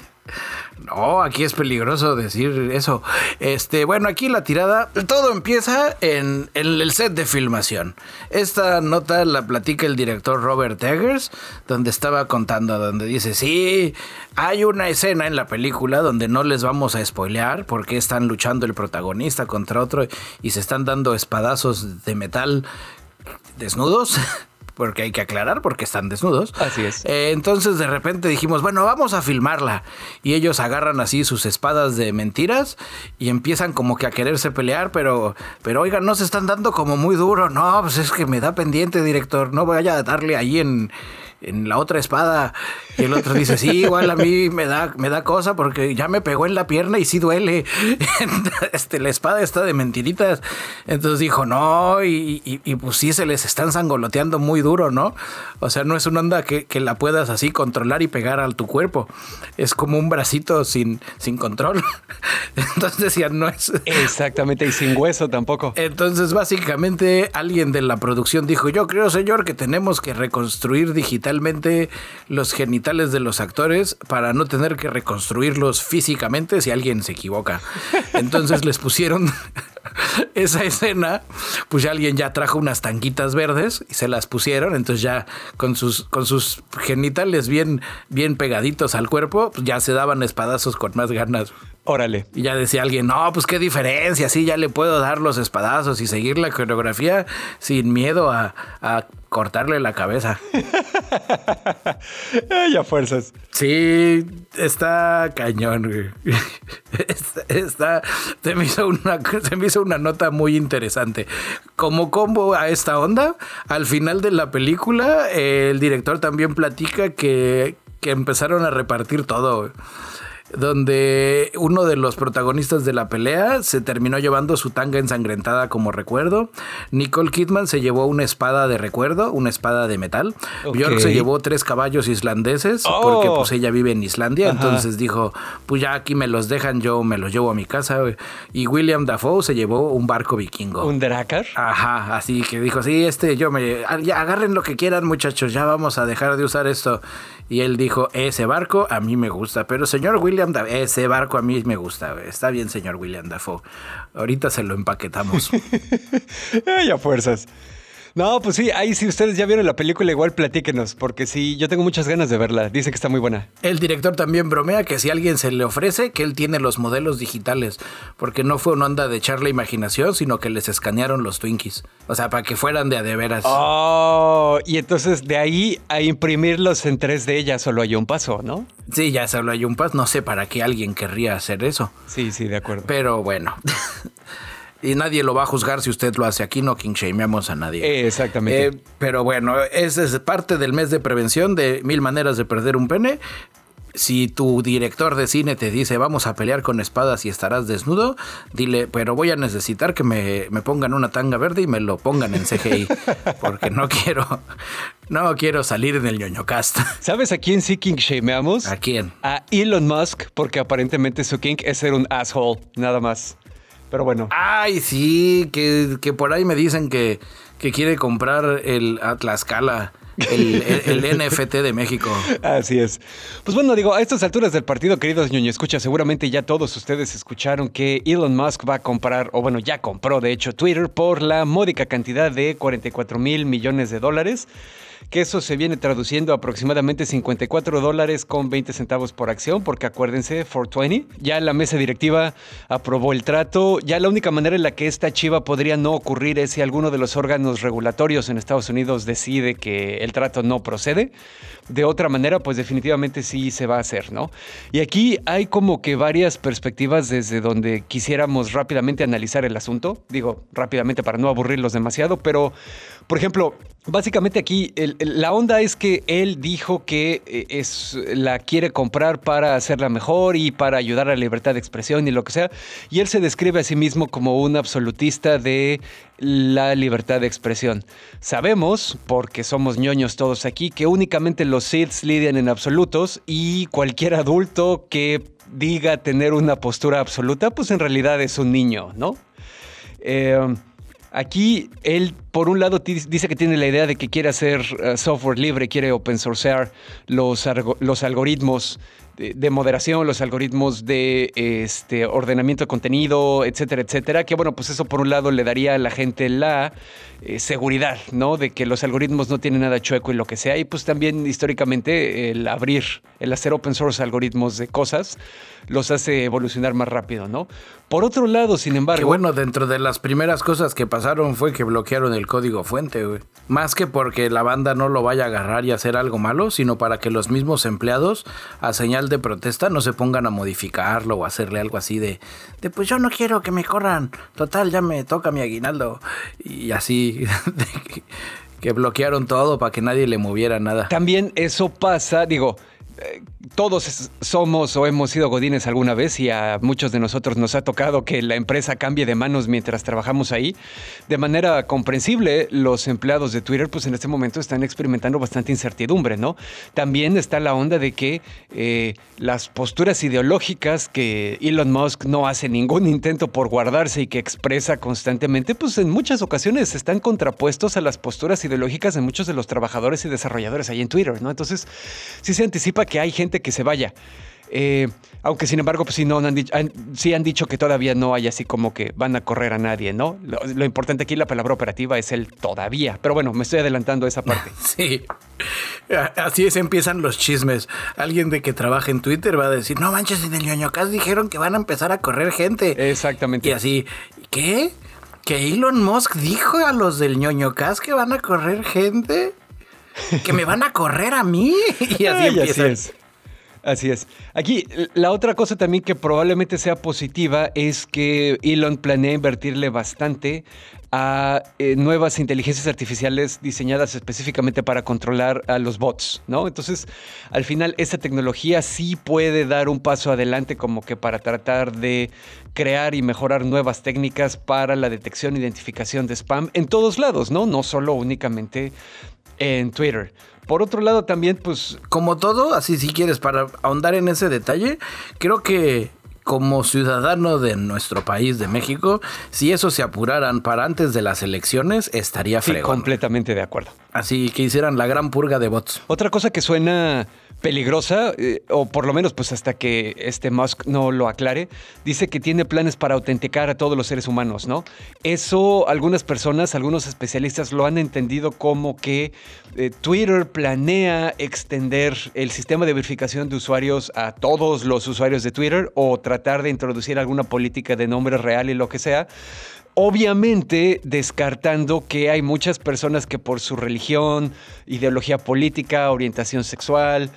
No, aquí es peligroso decir eso. Este, bueno, aquí la tirada, todo empieza en, el set de filmación. Esta nota la platica el director Robert Eggers, donde estaba contando, donde dice, sí, hay una escena en la película donde no les vamos a spoilear porque están luchando el protagonista contra otro y se están dando espadazos de metal desnudos. porque hay que aclarar porque están desnudos. Así es. Eh, entonces de repente dijimos, bueno, vamos a filmarla. Y ellos agarran así sus espadas de mentiras y empiezan como que a quererse pelear, pero, pero oigan, no se están dando como muy duro. No, pues es que me da pendiente, director. No vaya a darle ahí en en la otra espada. Y el otro dice, sí, igual a mí me da, me da cosa porque ya me pegó en la pierna y sí duele. este, la espada está de mentiritas. Entonces dijo, no, y, y, pues sí se les están sangoloteando muy duro, ¿no? O sea, no es una onda que, que, la puedas así controlar y pegar a tu cuerpo. Es como un bracito sin, sin control. Entonces ya no es... Exactamente, y sin hueso tampoco. Entonces básicamente alguien de la producción dijo, yo creo, señor, que tenemos que reconstruir digital los genitales de los actores para no tener que reconstruirlos físicamente si alguien se equivoca. Entonces les pusieron esa escena, pues ya alguien ya trajo unas tanguitas verdes y se las pusieron, entonces ya con sus, con sus genitales bien, bien pegaditos al cuerpo, pues ya se daban espadazos con más ganas. Órale. Y ya decía alguien, no, pues qué diferencia, sí, ya le puedo dar los espadazos y seguir la coreografía sin miedo a, cortarle la cabeza. Ay, a fuerzas. Sí, está cañón, güey. Está, se, me hizo una, hizo una nota muy interesante. Como combo a esta onda, al final de la película, el director también platica que, que empezaron a repartir todo donde uno de los protagonistas de la pelea se terminó llevando su tanga ensangrentada como recuerdo. Nicole Kidman se llevó una espada de recuerdo, una espada de metal. Björk se llevó tres caballos islandeses porque pues ella vive en Islandia, entonces dijo, pues ya aquí me los dejan, yo me los llevo a mi casa. Y William Dafoe se llevó un barco vikingo. ¿Un dracar? Ajá, así que dijo, sí, este yo me ya, agarren lo que quieran, muchachos, ya vamos a dejar de usar esto. Y él dijo, ese barco a mí me gusta, pero señor William Dafoe, ese barco a mí me gusta. Está bien, señor William Dafoe. Ahorita se lo empaquetamos. Ay, fuerzas. No, pues sí, ahí si ustedes ya vieron la película, igual platíquenos, porque sí, yo tengo muchas ganas de verla. Dice que está muy buena. El director también bromea que si alguien se le ofrece, que él tiene los modelos digitales, porque no fue una onda de echar la imaginación, sino que les escanearon los Twinkies. O sea, para que fueran de a de veras. Oh, y entonces de ahí a imprimirlos en 3D ya solo hay un paso, ¿no? Sí, ya solo hay un paso. No sé para qué alguien querría hacer eso. Sí, sí, de acuerdo. Pero bueno. y nadie lo va a juzgar si usted lo hace. Aquí no king shameamos a nadie. exactamente. Eh, pero bueno, ese es parte del mes de prevención de mil maneras de perder un pene. Si tu director de cine te dice vamos a pelear con espadas y estarás desnudo, dile, pero voy a necesitar que me, pongan una tanga verde y me lo pongan en CGI. porque no quiero, no quiero salir en el ñoño cast. ¿Sabes a quién sí king shameamos? ¿A quién? A Elon Musk, porque aparentemente su king es ser un asshole, nada más. Pero bueno. Ay, sí, que, por ahí me dicen que, que quiere comprar el Atlascala el, NFT de México. Así es. Pues bueno, digo, a estas alturas del partido, queridos ñoño, escucha, seguramente ya todos ustedes escucharon que Elon Musk va a comprar, o bueno, ya compró de hecho Twitter por la módica cantidad de 44 mil millones de dólares que eso se viene traduciendo a aproximadamente 54 dólares con 20 centavos por acción, porque acuérdense, 420, ya la mesa directiva aprobó el trato, ya la única manera en la que esta chiva podría no ocurrir es si alguno de los órganos regulatorios en Estados Unidos decide que el trato no procede. De otra manera, pues definitivamente sí se va a hacer, ¿no? Y aquí hay como que varias perspectivas desde donde quisiéramos rápidamente analizar el asunto. Digo, rápidamente para no aburrirlos demasiado, pero, por ejemplo, Básicamente aquí la onda es que él dijo que eh, es, la quiere comprar para hacerla mejor y para ayudar a la libertad de expresión y lo que sea. Y él se describe a sí mismo como un absolutista de la libertad de expresión. Sabemos, porque somos ñoños todos aquí, que únicamente los SIDS lidian en absolutos y cualquier adulto que diga tener una postura absoluta, pues en realidad es un niño, ¿no? Eh, Aquí él, por un lado, dice que tiene la idea de que quiere hacer eh, software libre, quiere open sourcear los, los algoritmos de, moderación, los algoritmos de este, ordenamiento de contenido, etcétera, etcétera. Que bueno, pues eso por un lado le daría a la gente la eh, seguridad, ¿no? De que los algoritmos no tienen nada chueco y lo que sea. Y pues también históricamente el abrir, el hacer open source algoritmos de cosas los hace evolucionar más rápido, ¿no? Por otro lado, sin embargo... Que bueno, dentro de las primeras cosas que pasaron fue que bloquearon el código fuente, güey. Más que porque la banda no lo vaya a agarrar y hacer algo malo, sino para que los mismos empleados, a señal de protesta, no se pongan a modificarlo o hacerle algo así de, de pues yo no quiero que me corran, total, ya me toca mi aguinaldo. Y así... que bloquearon todo para que nadie le moviera nada. También eso pasa, digo, todos somos o hemos sido godines alguna vez y a muchos de nosotros nos ha tocado que la empresa cambie de manos mientras trabajamos ahí. De manera comprensible, los empleados de Twitter pues en este momento están experimentando bastante incertidumbre, ¿no? También está la onda de que eh, las posturas ideológicas que Elon Musk no hace ningún intento por guardarse y que expresa constantemente, pues en muchas ocasiones están contrapuestos a las posturas ideológicas de muchos de los trabajadores y desarrolladores ahí en Twitter, ¿no? Entonces, sí se anticipa que hay gente que se vaya. Eh, aunque sin embargo, pues sí, no, han dicho, sí han dicho que todavía no hay así como que van a correr a nadie, ¿no? Lo, importante aquí, la palabra operativa es el todavía. Pero bueno, me estoy adelantando a esa parte. Sí. Así es, empiezan los chismes. Alguien de que trabaja en Twitter va a decir, no manches, en el ñoñocas dijeron que van a empezar a correr gente. Exactamente. Y así, ¿qué? ¿Que Elon Musk dijo a los del ñoñocas que van a correr gente? ¿Que me van a correr a mí? Y así empieza. Así es. Aquí, la otra cosa también que probablemente sea positiva es que Elon planea invertirle bastante a eh, nuevas inteligencias artificiales diseñadas específicamente para controlar a los bots, ¿no? Entonces, al final, esa tecnología sí puede dar un paso adelante como que para tratar de crear y mejorar nuevas técnicas para la detección e identificación de spam en todos lados, ¿no? No solo únicamente en Twitter. Por otro lado, también, pues. Como todo, así si quieres, para ahondar en ese detalle, creo que como ciudadano de nuestro país, de México, si eso se apuraran para antes de las elecciones, estaría fregón. Sí, completamente de acuerdo. Así que hicieran la gran purga de bots. Otra cosa que suena peligrosa, eh, o por lo menos pues hasta que este Musk no lo aclare, dice que tiene planes para autenticar a todos los seres humanos, ¿no? Eso algunas personas, algunos especialistas lo han entendido como que eh, Twitter planea extender el sistema de verificación de usuarios a todos los usuarios de Twitter o tratar de introducir alguna política de nombre real y lo que sea Obviamente descartando que hay muchas personas que por su religión, ideología política, orientación sexual,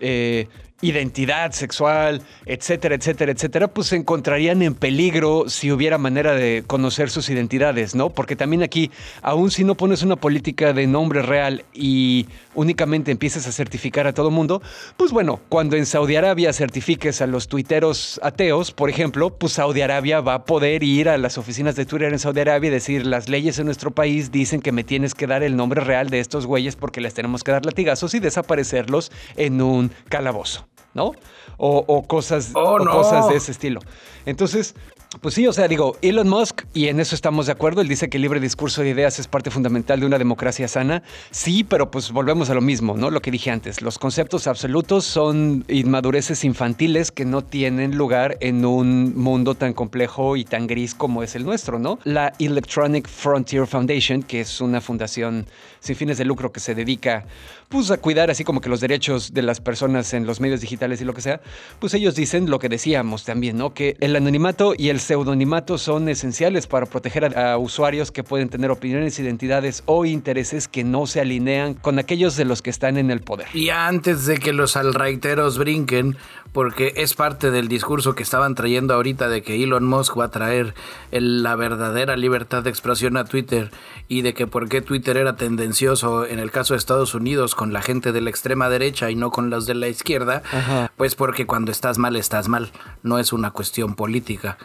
eh, identidad sexual, etcétera, etcétera, etcétera, pues se encontrarían en peligro si hubiera manera de conocer sus identidades, ¿no? Porque también aquí, aun si no pones una política de nombre real y únicamente empiezas a certificar a todo mundo, pues bueno, cuando en Saudi Arabia certifiques a los tuiteros ateos, por ejemplo, pues Saudi Arabia va a poder ir a las oficinas de Twitter en Saudi Arabia y decir, las leyes en nuestro país dicen que me tienes que dar el nombre real de estos güeyes porque les tenemos que dar latigazos y desaparecerlos en un calabozo. ¿No? O, cosas, oh, cosas de ese estilo. Entonces, Pues sí, o sea, digo, Elon Musk, y en eso estamos de acuerdo, él dice que el libre discurso de ideas es parte fundamental de una democracia sana. Sí, pero pues volvemos a lo mismo, ¿no? Lo que dije antes, los conceptos absolutos son inmadureces infantiles que no tienen lugar en un mundo tan complejo y tan gris como es el nuestro, ¿no? La Electronic Frontier Foundation, que es una fundación sin fines de lucro que se dedica pues a cuidar así como que los derechos de las personas en los medios digitales y lo que sea, pues ellos dicen lo que decíamos también, ¿no? Que el anonimato y el pseudonimato son esenciales para proteger a, usuarios que pueden tener opiniones, identidades o intereses que no se alinean con aquellos de los que están en el poder. Y antes de que los alraiteros brinquen, porque es parte del discurso que estaban trayendo ahorita de que Elon Musk va a traer la verdadera libertad de expresión a Twitter y de que por qué Twitter era en el caso de Estados Unidos con la gente de la extrema derecha y no con los de la izquierda, pues porque cuando estás mal estás mal, no es una cuestión política.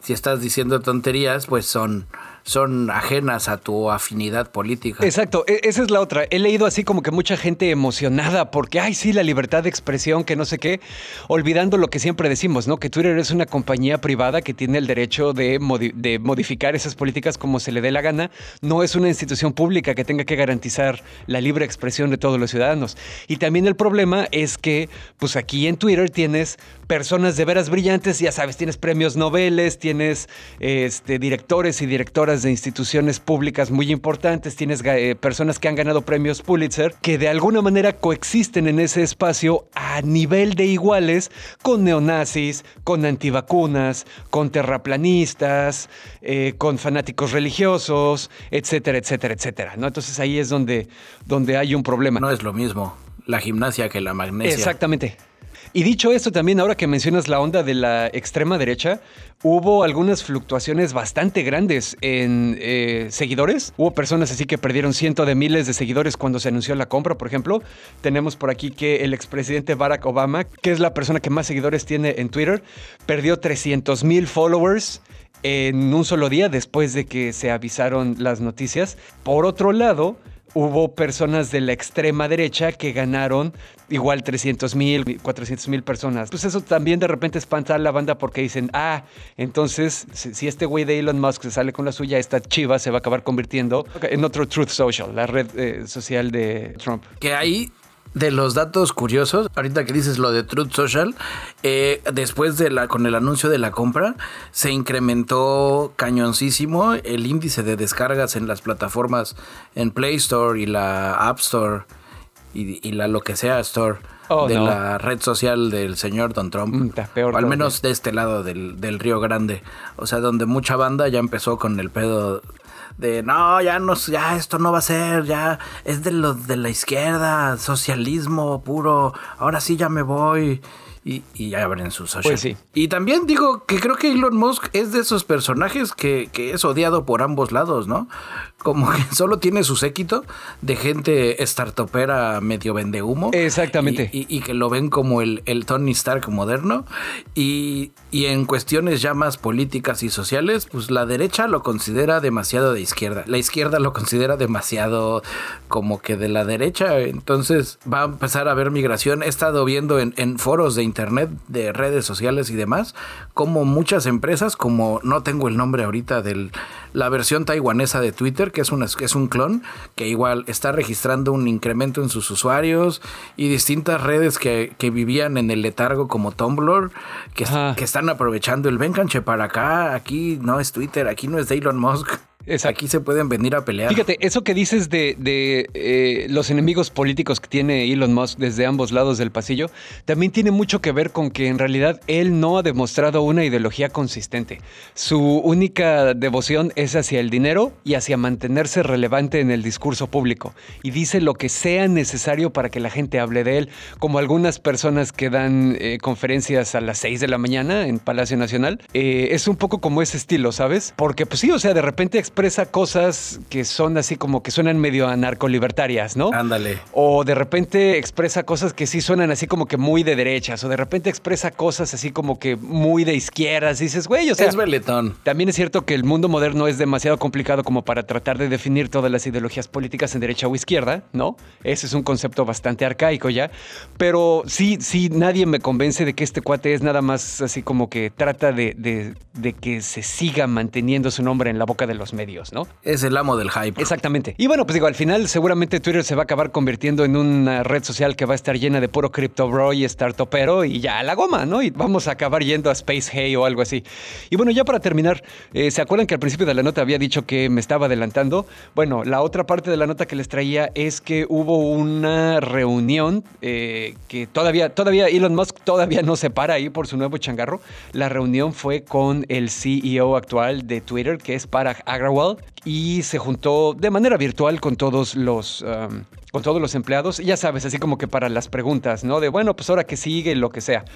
Si estás diciendo tonterías, pues son son ajenas a tu afinidad política. Exacto, e-, esa es la otra. He leído así como que mucha gente emocionada porque, ay, sí, la libertad de expresión, que no sé qué, olvidando lo que siempre decimos, ¿no? Que Twitter es una compañía privada que tiene el derecho de, de modificar esas políticas como se le dé la gana. No es una institución pública que tenga que garantizar la libre expresión de todos los ciudadanos. Y también el problema es que, pues aquí en Twitter tienes personas de veras brillantes, ya sabes, tienes premios Nobeles, tienes este, directores y directoras de instituciones públicas muy importantes, tienes eh, personas que han ganado premios Pulitzer, que de alguna manera coexisten en ese espacio a nivel de iguales con neonazis, con antivacunas, con terraplanistas, eh, con fanáticos religiosos, etcétera, etcétera, etcétera. ¿no? Entonces ahí es donde, donde hay un problema. No es lo mismo la gimnasia que la magnesia. Exactamente. Y dicho esto, también ahora que mencionas la onda de la extrema derecha, hubo algunas fluctuaciones bastante grandes en eh, seguidores. Hubo personas así que perdieron cientos de miles de seguidores cuando se anunció la compra, por ejemplo. Tenemos por aquí que el expresidente Barack Obama, que es la persona que más seguidores tiene en Twitter, perdió 300 mil followers en un solo día después de que se avisaron las noticias. Por otro lado, hubo personas de la extrema derecha que ganaron igual 300 mil, 400 mil personas. Pues eso también de repente espanta a la banda porque dicen, ah, entonces si este güey de Elon Musk se sale con la suya, esta chiva se va a acabar convirtiendo en otro Truth Social, la red eh, social de Trump. Que ahí de los datos curiosos, ahorita que dices lo de Truth Social, eh, después de la, con el anuncio de la compra, se incrementó cañoncísimo el índice de descargas en las plataformas en Play Store y la App Store y, la lo que sea Store oh, de la red social del señor Don Trump. Mm, peor al menos de este lado del, del Río Grande. O sea, donde mucha banda ya empezó con el pedo de no, ya no, ya esto no va a ser, ya es de los de la izquierda, socialismo puro, ahora sí ya me voy y, y abren sus social. Pues sí. Y también digo que creo que Elon Musk es de esos personajes que, que, es odiado por ambos lados, ¿no? Como que solo tiene su séquito de gente startupera medio vende humo. Exactamente. Y, que lo ven como el, el Tony Stark moderno. Y, y en cuestiones ya más políticas y sociales, pues la derecha lo considera demasiado de izquierda. La izquierda lo considera demasiado como que de la derecha. Entonces va a empezar a haber migración. He estado viendo en, en foros de internet, de redes sociales y demás, como muchas empresas, como no tengo el nombre ahorita de la versión taiwanesa de Twitter, que es, una, que es un clon, que igual está registrando un incremento en sus usuarios y distintas redes que, que vivían en el letargo como Tumblr, que, que están aprovechando el venganche para acá, aquí no es Twitter, aquí no es Elon Musk. Aquí se pueden venir a pelear. Fíjate, eso que dices de, eh, los enemigos políticos que tiene Elon Musk desde ambos lados del pasillo, también tiene mucho que ver con que en realidad él no ha demostrado una ideología consistente. Su única devoción es hacia el dinero y hacia mantenerse relevante en el discurso público. Y dice lo que sea necesario para que la gente hable de él, como algunas personas que dan eh, conferencias a las 6 de la mañana en Palacio Nacional. Eh, es un poco como ese estilo, ¿sabes? Porque pues sí, o sea, de repente expresa cosas que son así como que suenan medio anarcolibertarias, ¿no? Ándale. O de repente expresa cosas que sí suenan así como que muy de derechas, o de repente expresa cosas así como que muy de izquierdas. Y dices, güey, o sea. Es beletón. También es cierto que el mundo moderno es demasiado complicado como para tratar de definir todas las ideologías políticas en derecha o izquierda, ¿no? Ese es un concepto bastante arcaico ya. Pero sí, sí, nadie me convence de que este cuate es nada más así como que trata de, de, de que se siga manteniendo su nombre en la boca de los medios, ¿no? Es el amo del hype. Exactamente. Y bueno, pues digo, al final seguramente Twitter se va a acabar convirtiendo en una red social que va a estar llena de puro crypto bro y startupero y ya a la goma, ¿no? Y vamos a acabar yendo a Space Hey o algo así. Y bueno, ya para terminar, eh, ¿se acuerdan que al principio de la nota había dicho que me estaba adelantando? Bueno, la otra parte de la nota que les traía es que hubo una reunión eh, que todavía, todavía Elon Musk todavía no se para ahí por su nuevo changarro. La reunión fue con el CEO actual de Twitter, que es Parag Y se juntó de manera virtual con todos los... um, con todos los empleados, ya sabes, así como que para las preguntas, ¿no? De bueno, pues ahora que sigue, lo que sea.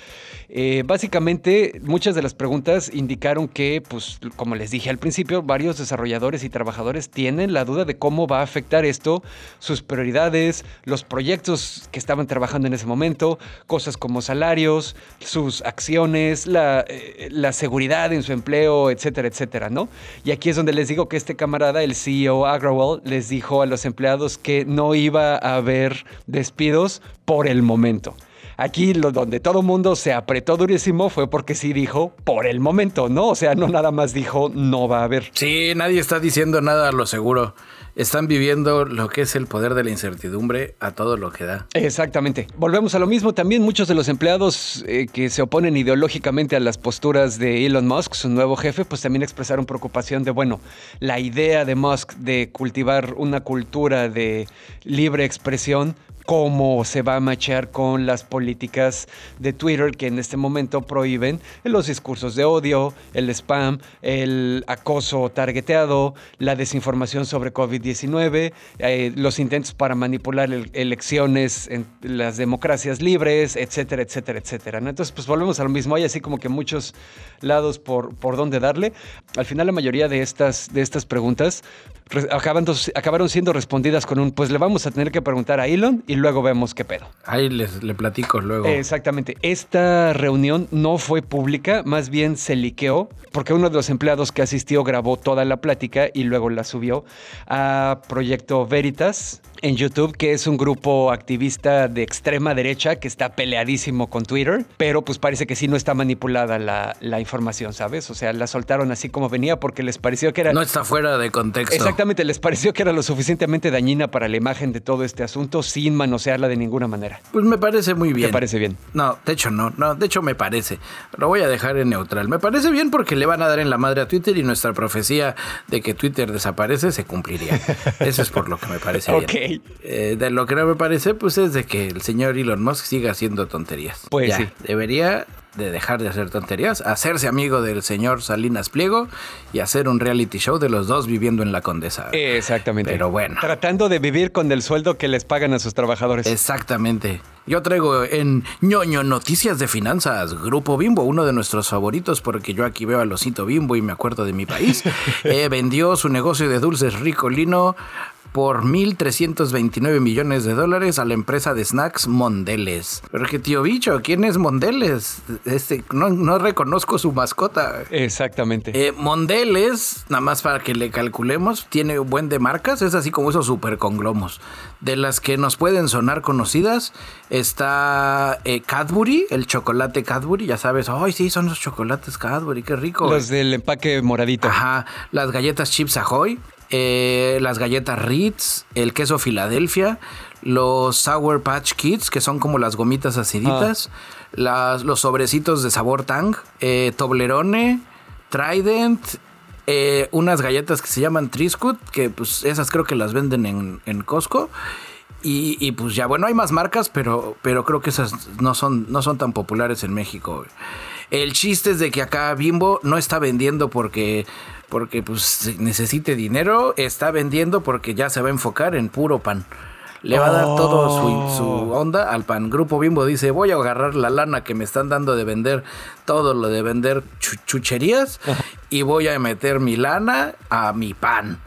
Eh, básicamente, muchas de las preguntas indicaron que, pues, como les dije al principio, varios desarrolladores y trabajadores tienen la duda de cómo va a afectar esto sus prioridades, los proyectos que estaban trabajando en ese momento, cosas como salarios, sus acciones, la, eh, la seguridad en su empleo, etcétera, etcétera, ¿no? Y aquí es donde les digo que este camarada, el CEO Agrawal, les dijo a los empleados que no iba a haber despidos por el momento. Aquí lo, donde todo mundo se apretó durísimo fue porque sí dijo por el momento, ¿no? O sea, no nada más dijo no va a haber. Sí, nadie está diciendo nada lo seguro. Están viviendo lo que es el poder de la incertidumbre a todo lo que da. Exactamente. Volvemos a lo mismo. También muchos de los empleados eh, que se oponen ideológicamente a las posturas de Elon Musk, su nuevo jefe, pues también expresaron preocupación de, bueno, la idea de Musk de cultivar una cultura de libre expresión cómo se va a machear con las políticas de Twitter que en este momento prohíben los discursos de odio, el spam, el acoso targeteado, la desinformación sobre COVID-19, eh, los intentos para manipular el- elecciones en las democracias libres, etcétera, etcétera, etcétera. Entonces, pues volvemos a lo mismo. Hay así como que muchos lados por, por donde darle. Al final, la mayoría de estas, de estas preguntas re- acaban- acabaron siendo respondidas con un, pues le vamos a tener que preguntar a Elon y luego vemos qué pedo. Ahí les le platico luego. Exactamente. Esta reunión no fue pública, más bien se liqueó, porque uno de los empleados que asistió grabó toda la plática y luego la subió a Proyecto Veritas en YouTube, que es un grupo activista de extrema derecha que está peleadísimo con Twitter, pero pues parece que sí no está manipulada la, la información, ¿sabes? O sea, la soltaron así como venía porque les pareció que era... No está fuera de contexto. Exactamente, les pareció que era lo suficientemente dañina para la imagen de todo este asunto sin manosearla de ninguna manera. Pues me parece muy bien. ¿Te parece bien? No, de hecho no, no, de hecho me parece. Lo voy a dejar en neutral. Me parece bien porque le van a dar en la madre a Twitter y nuestra profecía de que Twitter desaparece se cumpliría. Eso es por lo que me parece Ok. Eh, de lo que no me parece, pues es de que el señor Elon Musk siga haciendo tonterías. Pues Ya, sí. Debería de dejar de hacer tonterías, hacerse amigo del señor Salinas Pliego y hacer un reality show de los dos viviendo en la condesa. Exactamente. Pero bueno. Tratando de vivir con el sueldo que les pagan a sus trabajadores. Exactamente. Yo traigo en ñoño Noticias de Finanzas, Grupo Bimbo, uno de nuestros favoritos, porque yo aquí veo al osito Bimbo y me acuerdo de mi país. Eh, vendió su negocio de dulces Ricolino por 1.329 millones de dólares a la empresa de snacks Mondeles. Pero que tío bicho, ¿quién es Mondeles? Este, no, no reconozco su mascota. Exactamente. Eh, Mondeles, nada más para que le calculemos, tiene buen de marcas, es así como esos super conglomos. De las que nos pueden sonar conocidas, está eh, Cadbury, el chocolate Cadbury, ya sabes, ay sí, son los chocolates Cadbury, qué rico. Los del empaque moradito. Ajá, las galletas Chips Ahoy, eh, las galletas Ritz, el queso Filadelfia, los Sour Patch Kids, que son como las gomitas aciditas, las, los sobrecitos de sabor Tang, eh, Toblerone, Trident, eh, unas galletas que se llaman Triscut, que pues esas creo que las venden en, en Costco. Y, y, pues ya, bueno, hay más marcas, pero, pero creo que esas no son, no son tan populares en México. El chiste es de que acá Bimbo no está vendiendo porque, porque pues necesite dinero, está vendiendo porque ya se va a enfocar en puro pan. Le va a dar todo su, su onda al pan. Grupo Bimbo dice, voy a agarrar la lana que me están dando de vender todo lo de vender chu- chucherías y voy a meter mi lana a mi pan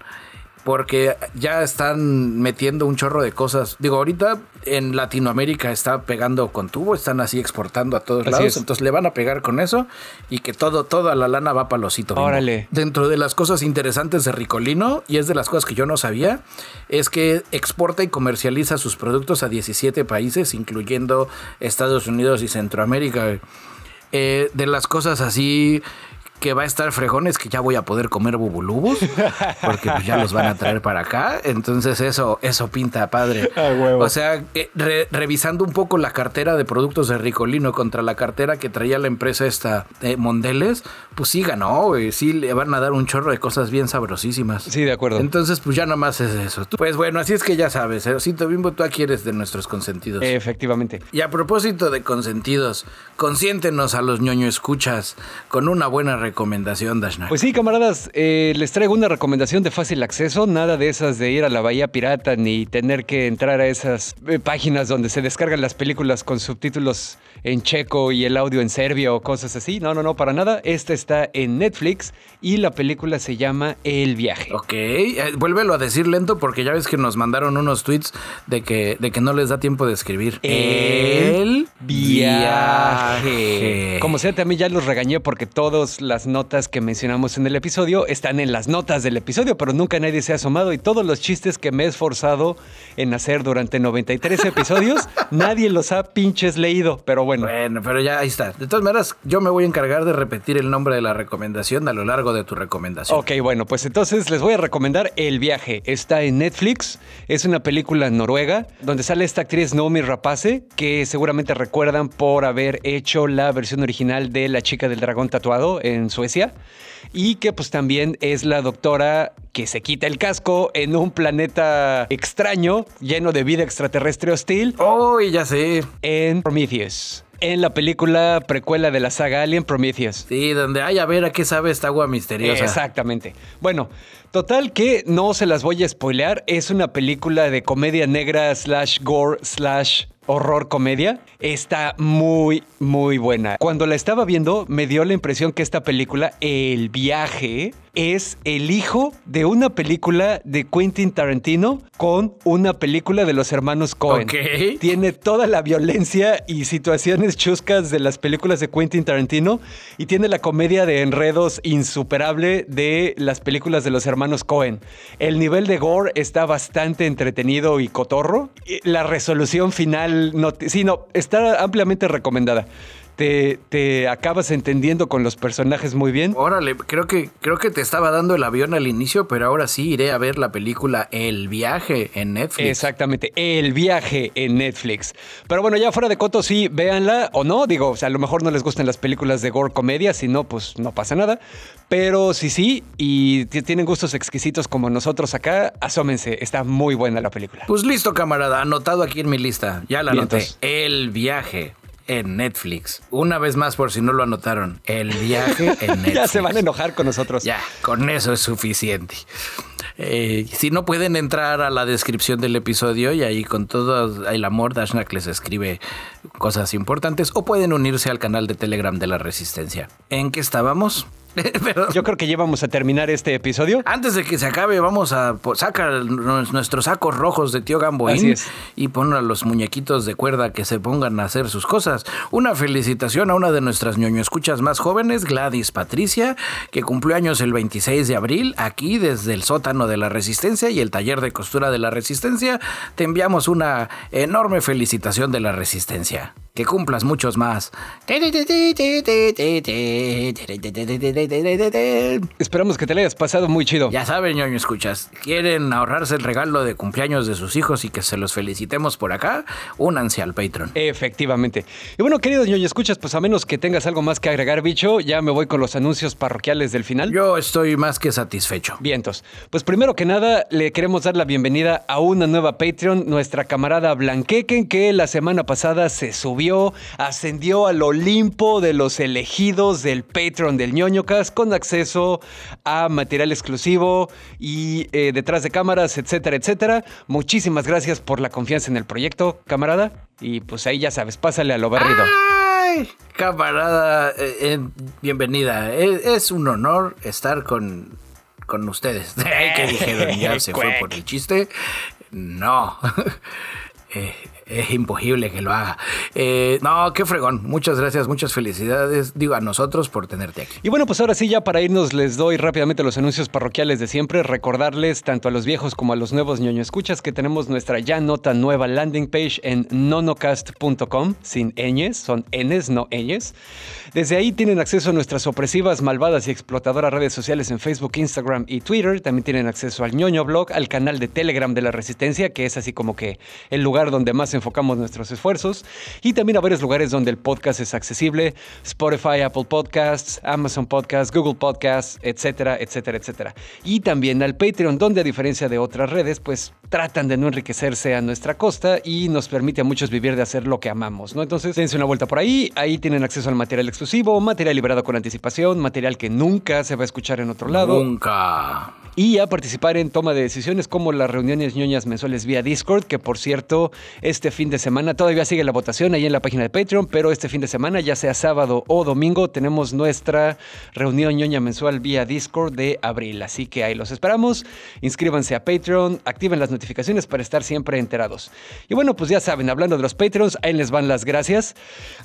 porque ya están metiendo un chorro de cosas. Digo, ahorita en Latinoamérica está pegando con tubo, están así exportando a todos lados, entonces le van a pegar con eso y que todo, toda la lana va para losito. Órale. Dentro de las cosas interesantes de Ricolino, y es de las cosas que yo no sabía, es que exporta y comercializa sus productos a 17 países, incluyendo Estados Unidos y Centroamérica. Eh, de las cosas así que va a estar frejones que ya voy a poder comer bubulubus porque pues, ya los van a traer para acá. Entonces eso eso pinta padre. O sea eh, revisando un poco la cartera de productos de Ricolino contra la cartera que traía la empresa esta de Mondeles pues sí ganó sí le van a dar un chorro de cosas bien sabrosísimas. Sí de acuerdo. Entonces pues ya nomás es eso. Pues bueno así es que ya sabes Cito Bimbo tú aquí eres de nuestros consentidos. Efectivamente. Y a propósito de consentidos consiéntenos a los ñoño escuchas con una buena recomendación, Dashna. Pues sí, camaradas, eh, les traigo una recomendación de fácil acceso, nada de esas de ir a la Bahía Pirata ni tener que entrar a esas eh, páginas donde se descargan las películas con subtítulos en checo y el audio en serbio o cosas así. No, no, no, para nada. Esta está en Netflix y la película se llama El viaje. Ok, eh, vuélvelo a decir lento porque ya ves que nos mandaron unos tweets de que, de que no les da tiempo de escribir. El, viaje. Como sea, también ya los regañé porque todas las notas que mencionamos en el episodio están en las notas del episodio, pero nunca nadie se ha asomado y todos los chistes que me he esforzado en hacer durante 93 episodios, nadie los ha pinches leído, pero bueno. Bueno, pero ya ahí está. De todas maneras, yo me voy a encargar de repetir el nombre de la recomendación a lo largo de tu recomendación. Ok, bueno, pues entonces les voy a recomendar El viaje. Está en Netflix, es una película noruega donde sale esta actriz Nomi Rapace, que seguramente recuerdan por haber hecho la versión original de La chica del dragón tatuado en Suecia y que pues también es la doctora que se quita el casco en un planeta extraño lleno de vida extraterrestre hostil. Oh, ya sé. En Prometheus en la película precuela de la saga Alien Prometheus. Sí, donde hay a ver a qué sabe esta agua misteriosa. Exactamente. Bueno, total que no se las voy a spoilear. Es una película de comedia negra slash gore slash horror comedia, está muy, muy buena. Cuando la estaba viendo, me dio la impresión que esta película, El viaje, es el hijo de una película de Quentin Tarantino con una película de los hermanos Cohen. Tiene toda la violencia y situaciones chuscas de las películas de Quentin Tarantino y tiene la comedia de enredos insuperable de las películas de los hermanos Cohen. El nivel de gore está bastante entretenido y cotorro. La resolución final, no, no, está ampliamente recomendada te, acabas entendiendo con los personajes muy bien. Órale, creo que, creo que te estaba dando el avión al inicio, pero ahora sí iré a ver la película El viaje en Netflix. Exactamente, El viaje en Netflix. Pero bueno, ya fuera de coto, sí, véanla o no. Digo, o sea, a lo mejor no les gustan las películas de gore comedia, si no, pues no pasa nada. Pero sí, sí, y tienen gustos exquisitos como nosotros acá, asómense, está muy buena la película. Pues listo, camarada, anotado aquí en mi lista. Ya la anoté. El viaje en Netflix. Una vez más, por si no lo anotaron, el viaje en Netflix. ya se van a enojar con nosotros. Ya, con eso es suficiente. Eh, si no pueden entrar a la descripción del episodio y ahí con todo el amor Dashnak les escribe cosas importantes o pueden unirse al canal de Telegram de la Resistencia. ¿En qué estábamos? Yo creo que ya vamos a terminar este episodio. Antes de que se acabe, vamos a sacar nuestros sacos rojos de tío Gamboín y poner a los muñequitos de cuerda que se pongan a hacer sus cosas. Una felicitación a una de nuestras ñoño escuchas más jóvenes, Gladys Patricia, que cumplió años el 26 de abril, aquí desde el sótano de la Resistencia y el taller de costura de la Resistencia. Te enviamos una enorme felicitación de la Resistencia que cumplas muchos más. Esperamos que te le hayas pasado muy chido. Ya saben, ñoño, escuchas. ¿Quieren ahorrarse el regalo de cumpleaños de sus hijos y que se los felicitemos por acá? Únanse al Patreon. Efectivamente. Y bueno, queridos ñoño, escuchas, pues a menos que tengas algo más que agregar, bicho, ya me voy con los anuncios parroquiales del final. Yo estoy más que satisfecho. Vientos. Pues primero que nada, le queremos dar la bienvenida a una nueva Patreon, nuestra camarada Blanquequen, que la semana pasada se subió ascendió al Olimpo de los elegidos del Patreon del con acceso a material exclusivo y eh, detrás de cámaras, etcétera, etcétera. Muchísimas gracias por la confianza en el proyecto, camarada. Y pues ahí ya sabes, pásale a lo barrido. Ay, camarada, eh, eh, bienvenida. Es, es un honor estar con, con ustedes. Ay, ¿Qué dijeron? Ya se fue por el chiste. No. Eh, es imposible que lo haga. Eh, no, qué fregón. Muchas gracias, muchas felicidades, digo, a nosotros por tenerte aquí. Y bueno, pues ahora sí, ya para irnos, les doy rápidamente los anuncios parroquiales de siempre. Recordarles, tanto a los viejos como a los nuevos ñoño escuchas, que tenemos nuestra ya nota nueva landing page en nonocast.com, sin ñes, son n's, no ñes. Desde ahí tienen acceso a nuestras opresivas, malvadas y explotadoras redes sociales en Facebook, Instagram y Twitter. También tienen acceso al ñoño blog, al canal de Telegram de la Resistencia, que es así como que el lugar donde más enfocamos nuestros esfuerzos. Y también a varios lugares donde el podcast es accesible: Spotify, Apple Podcasts, Amazon Podcasts, Google Podcasts, etcétera, etcétera, etcétera. Y también al Patreon, donde a diferencia de otras redes, pues tratan de no enriquecerse a nuestra costa y nos permite a muchos vivir de hacer lo que amamos, ¿no? Entonces, dense una vuelta por ahí. Ahí tienen acceso al material exclusivo, material liberado con anticipación, material que nunca se va a escuchar en otro lado. Nunca. Y a participar en toma de decisiones como las reuniones ñoñas mensuales vía Discord, que por cierto, este fin de semana todavía sigue la votación ahí en la página de Patreon, pero este fin de semana, ya sea sábado o domingo, tenemos nuestra reunión ñoña mensual vía Discord de abril. Así que ahí los esperamos. Inscríbanse a Patreon, activen las notificaciones para estar siempre enterados. Y bueno, pues ya saben, hablando de los Patreons, ahí les van las gracias.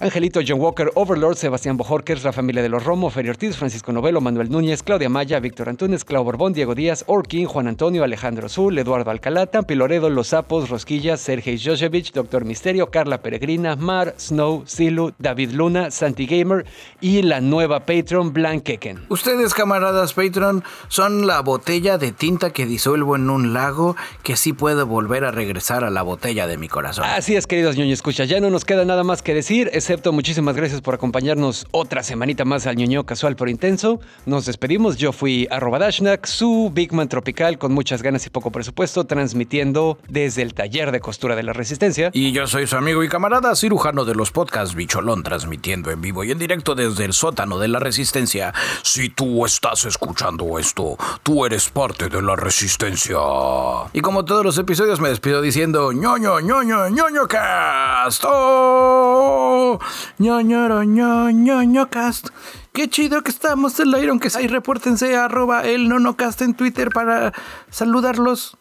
Angelito John Walker, Overlord, Sebastián Bojorquez, la familia de los Romo, Ferio Ortiz, Francisco Novelo, Manuel Núñez, Claudia Maya, Víctor Antunes, Clau Borbón, Diego Díaz, Orkin, Juan Antonio, Alejandro Zul, Eduardo Alcalá, Tampi Loredo, Los Sapos, Rosquillas, Sergei Josevich, Doctor Misterio, Carla Peregrina, Mar, Snow, Silu, David Luna, Santi Gamer y la nueva Patreon Blankeken. Ustedes, camaradas Patreon, son la botella de tinta que disuelvo en un lago que sí puede volver a regresar a la botella de mi corazón. Así es, queridos ñoño escucha, ya no nos queda nada más que decir, excepto muchísimas gracias por acompañarnos otra semanita más al ñoño casual pero intenso. Nos despedimos, yo fui arroba Dashnak, su Bigman tropical con muchas ganas y poco presupuesto, transmitiendo desde el taller de costura de la Resistencia. Y yo soy su amigo y camarada cirujano de los podcasts Bicholón, transmitiendo en vivo y en directo desde el sótano de la Resistencia. Si tú estás escuchando esto, tú eres parte de la Resistencia. Y como todos los episodios me despido diciendo ñoño, ñoño, ñoño cast. Oh, ñoño, ñoño, ñoño cast. Qué chido que estamos en el aire, aunque ahí repórtense a arroba el nonocast en Twitter para saludarlos.